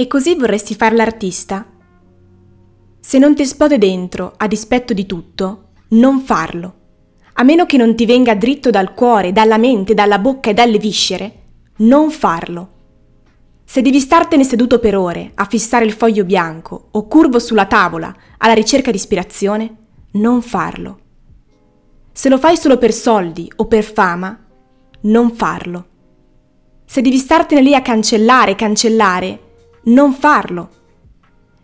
E così vorresti fare l'artista? Se non ti esplode dentro, a dispetto di tutto, non farlo. A meno che non ti venga dritto dal cuore, dalla mente, dalla bocca e dalle viscere, non farlo. Se devi startene seduto per ore a fissare il foglio bianco o curvo sulla tavola alla ricerca di ispirazione, non farlo. Se lo fai solo per soldi o per fama, non farlo. Se devi startene lì a cancellare, cancellare, non farlo.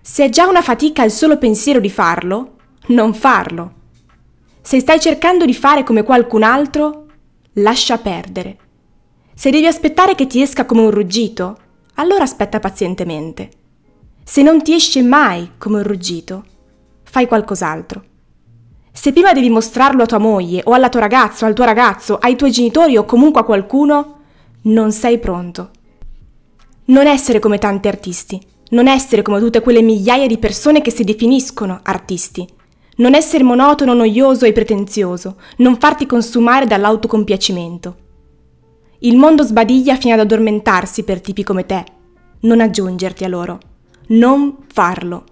Se è già una fatica il solo pensiero di farlo, non farlo. Se stai cercando di fare come qualcun altro, lascia perdere. Se devi aspettare che ti esca come un ruggito, allora aspetta pazientemente. Se non ti esce mai come un ruggito, fai qualcos'altro. Se prima devi mostrarlo a tua moglie o alla tua ragazza o al tuo ragazzo, ai tuoi genitori o comunque a qualcuno, non sei pronto. Non essere come tanti artisti, non essere come tutte quelle migliaia di persone che si definiscono artisti. Non essere monotono, noioso e pretenzioso, non farti consumare dall'autocompiacimento. Il mondo sbadiglia fino ad addormentarsi per tipi come te. Non aggiungerti a loro. Non farlo.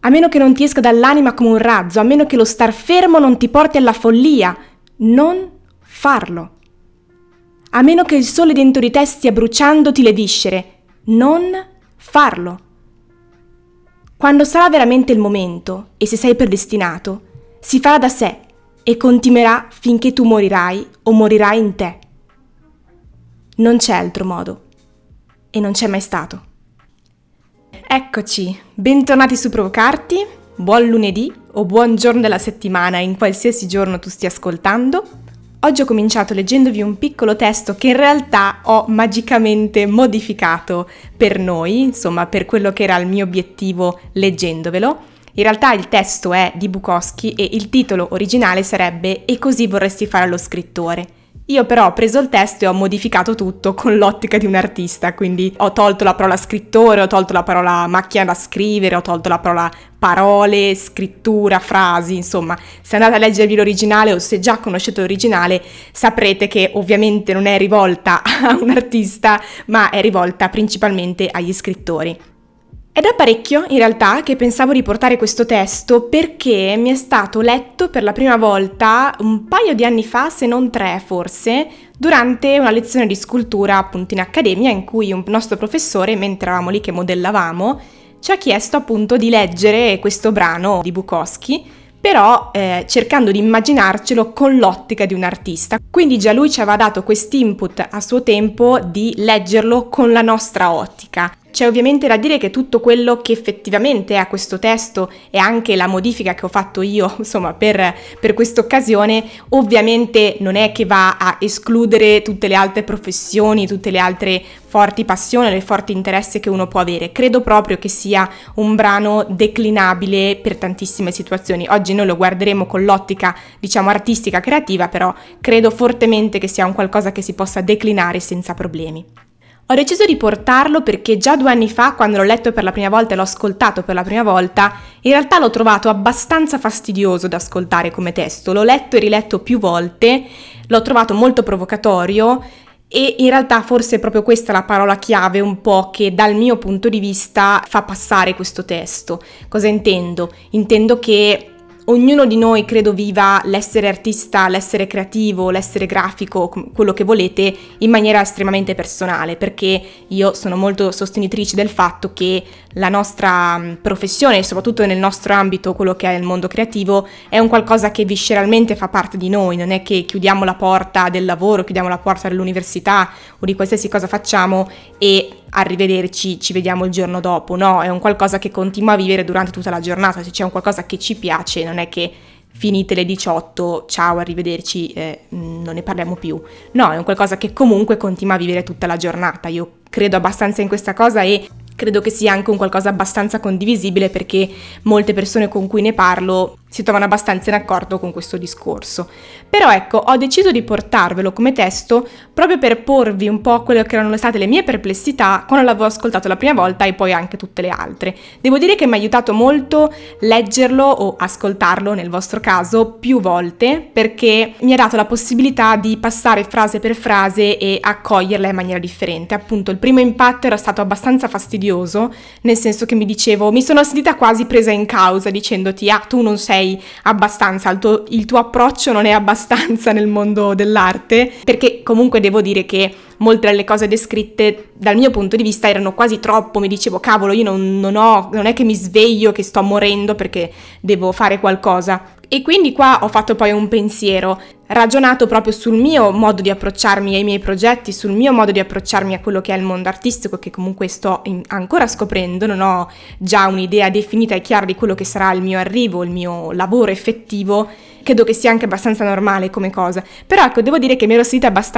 A meno che non ti esca dall'anima come un razzo, a meno che lo star fermo non ti porti alla follia. Non farlo a meno che il sole dentro di te stia bruciandoti le viscere. Non farlo. Quando sarà veramente il momento, e se sei predestinato, si farà da sé e continuerà finché tu morirai o morirai in te. Non c'è altro modo. E non c'è mai stato. Eccoci, bentornati su Provocarti, buon lunedì o buon giorno della settimana in qualsiasi giorno tu stia ascoltando. Oggi ho cominciato leggendovi un piccolo testo che in realtà ho magicamente modificato per noi, insomma per quello che era il mio obiettivo leggendovelo. In realtà il testo è di Bukowski e il titolo originale sarebbe E così vorresti fare allo scrittore. Io però ho preso il testo e ho modificato tutto con l'ottica di un artista, quindi ho tolto la parola scrittore, ho tolto la parola macchina da scrivere, ho tolto la parola parole, scrittura, frasi, insomma, se andate a leggervi l'originale o se già conoscete l'originale saprete che ovviamente non è rivolta a un artista, ma è rivolta principalmente agli scrittori. È da parecchio, in realtà, che pensavo di portare questo testo perché mi è stato letto per la prima volta un paio di anni fa, se non tre forse, durante una lezione di scultura appunto in accademia in cui un nostro professore, mentre eravamo lì che modellavamo, ci ha chiesto appunto di leggere questo brano di Bukowski però eh, cercando di immaginarcelo con l'ottica di un artista. Quindi già lui ci aveva dato quest'input a suo tempo di leggerlo con la nostra ottica. C'è ovviamente da dire che tutto quello che effettivamente è a questo testo e anche la modifica che ho fatto io, insomma, per, per questa occasione, ovviamente non è che va a escludere tutte le altre professioni, tutte le altre forti passioni, le forti interessi che uno può avere. Credo proprio che sia un brano declinabile per tantissime situazioni. Oggi noi lo guarderemo con l'ottica, diciamo, artistica, creativa, però credo fortemente che sia un qualcosa che si possa declinare senza problemi. Ho deciso di portarlo perché già due anni fa, quando l'ho letto per la prima volta e l'ho ascoltato per la prima volta, in realtà l'ho trovato abbastanza fastidioso da ascoltare come testo. L'ho letto e riletto più volte, l'ho trovato molto provocatorio e in realtà forse è proprio questa la parola chiave un po' che dal mio punto di vista fa passare questo testo. Cosa intendo? Intendo che ognuno di noi credo viva l'essere artista, l'essere creativo, l'essere grafico, quello che volete, in maniera estremamente personale, perché io sono molto sostenitrice del fatto che la nostra mm, professione, soprattutto nel nostro ambito, quello che è il mondo creativo, è un qualcosa che visceralmente fa parte di noi, non è che chiudiamo la porta del lavoro, chiudiamo la porta dell'università o di qualsiasi cosa facciamo e arrivederci, ci vediamo il giorno dopo, no, è un qualcosa che continua a vivere durante tutta la giornata, se c'è un qualcosa che ci piace, non è che finite le 18, ciao, arrivederci, eh, non ne parliamo più. No, è un qualcosa che comunque continua a vivere tutta la giornata. Io credo abbastanza in questa cosa e credo che sia anche un qualcosa abbastanza condivisibile perché molte persone con cui ne parlo si trovano abbastanza in accordo con questo discorso. Però ecco, ho deciso di portarvelo come testo proprio per porvi un po' quelle che erano state le mie perplessità quando l'avevo ascoltato la prima volta e poi anche tutte le altre. Devo dire che mi ha aiutato molto leggerlo o ascoltarlo nel vostro caso più volte perché mi ha dato la possibilità di passare frase per frase e accoglierla in maniera differente. Appunto, il primo impatto era stato abbastanza fastidioso, nel senso che mi dicevo, mi sono sentita quasi presa in causa dicendoti, ah, tu non sei abbastanza, il tuo, il tuo approccio non è abbastanza nel mondo dell'arte, perché comunque devo dire che molte delle cose descritte dal mio punto di vista erano quasi troppo, mi dicevo cavolo io non, non, ho, non è che mi sveglio, che sto morendo perché devo fare qualcosa. E quindi qua ho fatto poi un pensiero, ragionato proprio sul mio modo di approcciarmi ai miei progetti, sul mio modo di approcciarmi a quello che è il mondo artistico che comunque sto in, ancora scoprendo, non ho già un'idea definita e chiara di quello che sarà il mio arrivo, il mio lavoro effettivo credo che sia anche abbastanza normale come cosa. Però ecco, devo dire che mi ero sentita abbastanza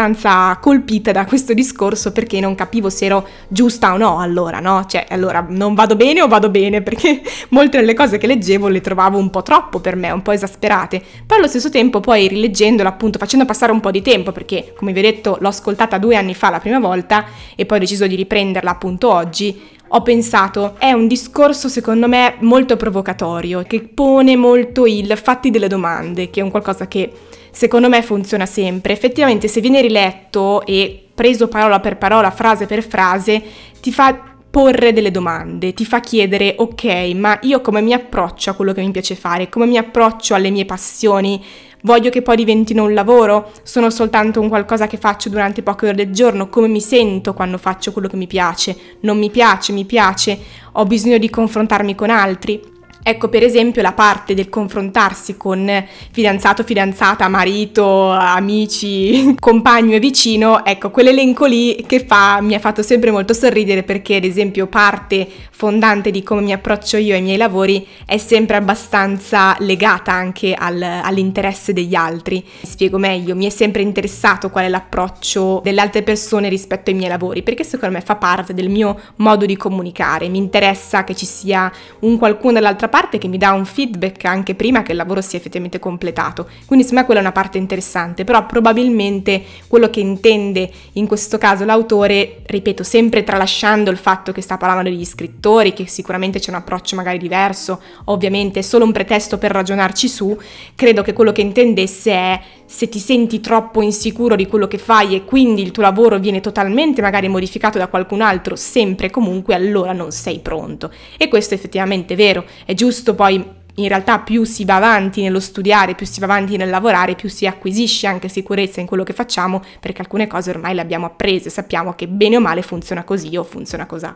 colpita da questo discorso perché non capivo se ero giusta o no allora, no? Cioè, allora non vado bene o vado bene perché molte delle cose che leggevo le trovavo un po' troppo per me, un po' esasperate. Però allo stesso tempo poi rileggendola appunto, facendo passare un po' di tempo perché come vi ho detto l'ho ascoltata due anni fa la prima volta e poi ho deciso di riprenderla appunto oggi, ho pensato, è un discorso secondo me molto provocatorio, che pone molto il fatti delle domande, che è un qualcosa che secondo me funziona sempre. Effettivamente se viene riletto e preso parola per parola, frase per frase, ti fa porre delle domande, ti fa chiedere, ok, ma io come mi approccio a quello che mi piace fare, come mi approccio alle mie passioni, Voglio che poi diventino un lavoro? Sono soltanto un qualcosa che faccio durante poche ore del giorno? Come mi sento quando faccio quello che mi piace? Non mi piace, mi piace? Ho bisogno di confrontarmi con altri? Ecco per esempio la parte del confrontarsi con fidanzato, fidanzata, marito, amici, compagno e vicino, ecco quell'elenco lì che fa, mi ha fatto sempre molto sorridere perché ad esempio parte fondante di come mi approccio io ai miei lavori è sempre abbastanza legata anche al, all'interesse degli altri. Spiego meglio, mi è sempre interessato qual è l'approccio delle altre persone rispetto ai miei lavori perché secondo me fa parte del mio modo di comunicare, mi interessa che ci sia un qualcuno dall'altra parte parte che mi dà un feedback anche prima che il lavoro sia effettivamente completato. Quindi secondo me quella è una parte interessante, però probabilmente quello che intende in questo caso l'autore, ripeto, sempre tralasciando il fatto che sta parlando degli scrittori, che sicuramente c'è un approccio magari diverso, ovviamente è solo un pretesto per ragionarci su, credo che quello che intendesse è se ti senti troppo insicuro di quello che fai e quindi il tuo lavoro viene totalmente magari modificato da qualcun altro, sempre e comunque, allora non sei pronto. E questo è effettivamente vero, è giusto poi in realtà più si va avanti nello studiare, più si va avanti nel lavorare, più si acquisisce anche sicurezza in quello che facciamo, perché alcune cose ormai le abbiamo apprese, sappiamo che bene o male funziona così o funziona così.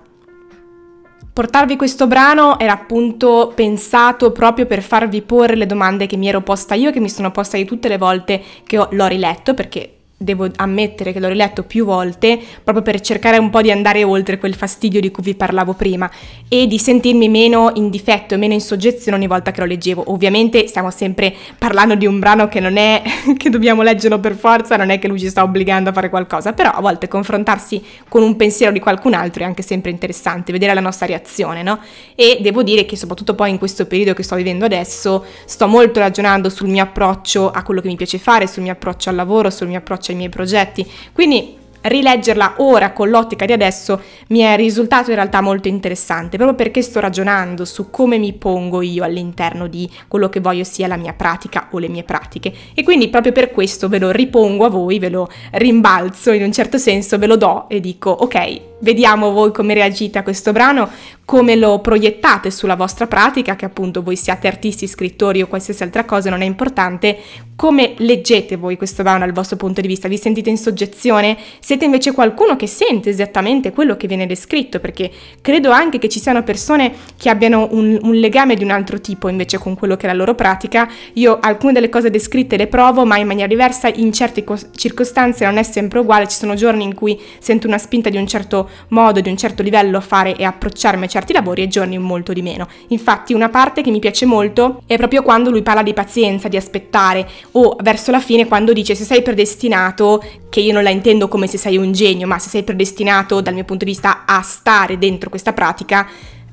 Portarvi questo brano era appunto pensato proprio per farvi porre le domande che mi ero posta io, che mi sono posta io tutte le volte che ho, l'ho riletto, perché devo ammettere che l'ho riletto più volte proprio per cercare un po' di andare oltre quel fastidio di cui vi parlavo prima e di sentirmi meno in difetto e meno in soggezione ogni volta che lo leggevo. Ovviamente stiamo sempre parlando di un brano che non è che dobbiamo leggerlo per forza, non è che lui ci sta obbligando a fare qualcosa, però a volte confrontarsi con un pensiero di qualcun altro è anche sempre interessante, vedere la nostra reazione, no? E devo dire che soprattutto poi in questo periodo che sto vivendo adesso sto molto ragionando sul mio approccio a quello che mi piace fare, sul mio approccio al lavoro, sul mio approccio ai miei progetti. Quindi rileggerla ora con l'ottica di adesso mi è risultato in realtà molto interessante, proprio perché sto ragionando su come mi pongo io all'interno di quello che voglio sia la mia pratica o le mie pratiche. E quindi proprio per questo ve lo ripongo a voi, ve lo rimbalzo in un certo senso, ve lo do e dico ok, vediamo voi come reagite a questo brano, come lo proiettate sulla vostra pratica, che appunto voi siate artisti, scrittori o qualsiasi altra cosa, non è importante, come leggete voi questo brano dal vostro punto di vista, vi sentite in soggezione? Siete invece qualcuno che sente esattamente quello che viene descritto, perché credo anche che ci siano persone che abbiano un, un legame di un altro tipo invece con quello che è la loro pratica. Io alcune delle cose descritte le provo, ma in maniera diversa, in certe co- circostanze non è sempre uguale, ci sono giorni in cui sento una spinta di un certo modo, di un certo livello fare e approcciarmi a certi lavori e giorni molto di meno. Infatti una parte che mi piace molto è proprio quando lui parla di pazienza, di aspettare o verso la fine quando dice se sei predestinato, che io non la intendo come se sei un genio, ma se sei predestinato dal mio punto di vista a stare dentro questa pratica,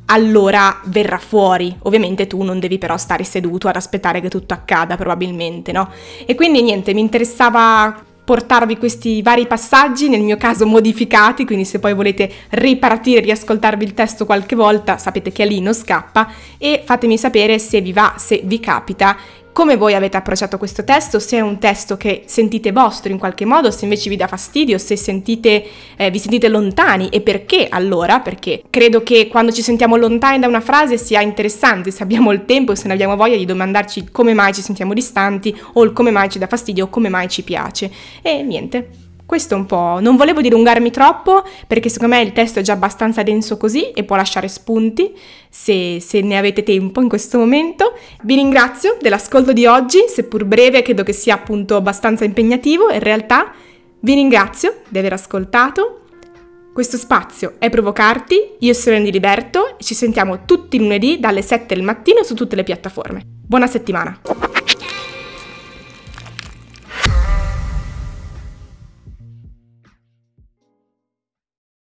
allora verrà fuori. Ovviamente tu non devi però stare seduto ad aspettare che tutto accada, probabilmente, no? E quindi niente, mi interessava portarvi questi vari passaggi, nel mio caso modificati, quindi se poi volete ripartire, riascoltarvi il testo qualche volta, sapete che lì non scappa e fatemi sapere se vi va, se vi capita come voi avete approcciato questo testo, se è un testo che sentite vostro in qualche modo, se invece vi dà fastidio, se sentite, eh, vi sentite lontani e perché allora? Perché credo che quando ci sentiamo lontani da una frase sia interessante, se abbiamo il tempo se ne abbiamo voglia di domandarci come mai ci sentiamo distanti o il come mai ci dà fastidio o come mai ci piace. E niente, questo un po'. Non volevo dilungarmi troppo perché secondo me il testo è già abbastanza denso così e può lasciare spunti se, se, ne avete tempo in questo momento. Vi ringrazio dell'ascolto di oggi, seppur breve, credo che sia appunto abbastanza impegnativo in realtà. Vi ringrazio di aver ascoltato. Questo spazio è Provocarti, io sono Andy Liberto e ci sentiamo tutti lunedì dalle 7 del mattino su tutte le piattaforme. Buona settimana!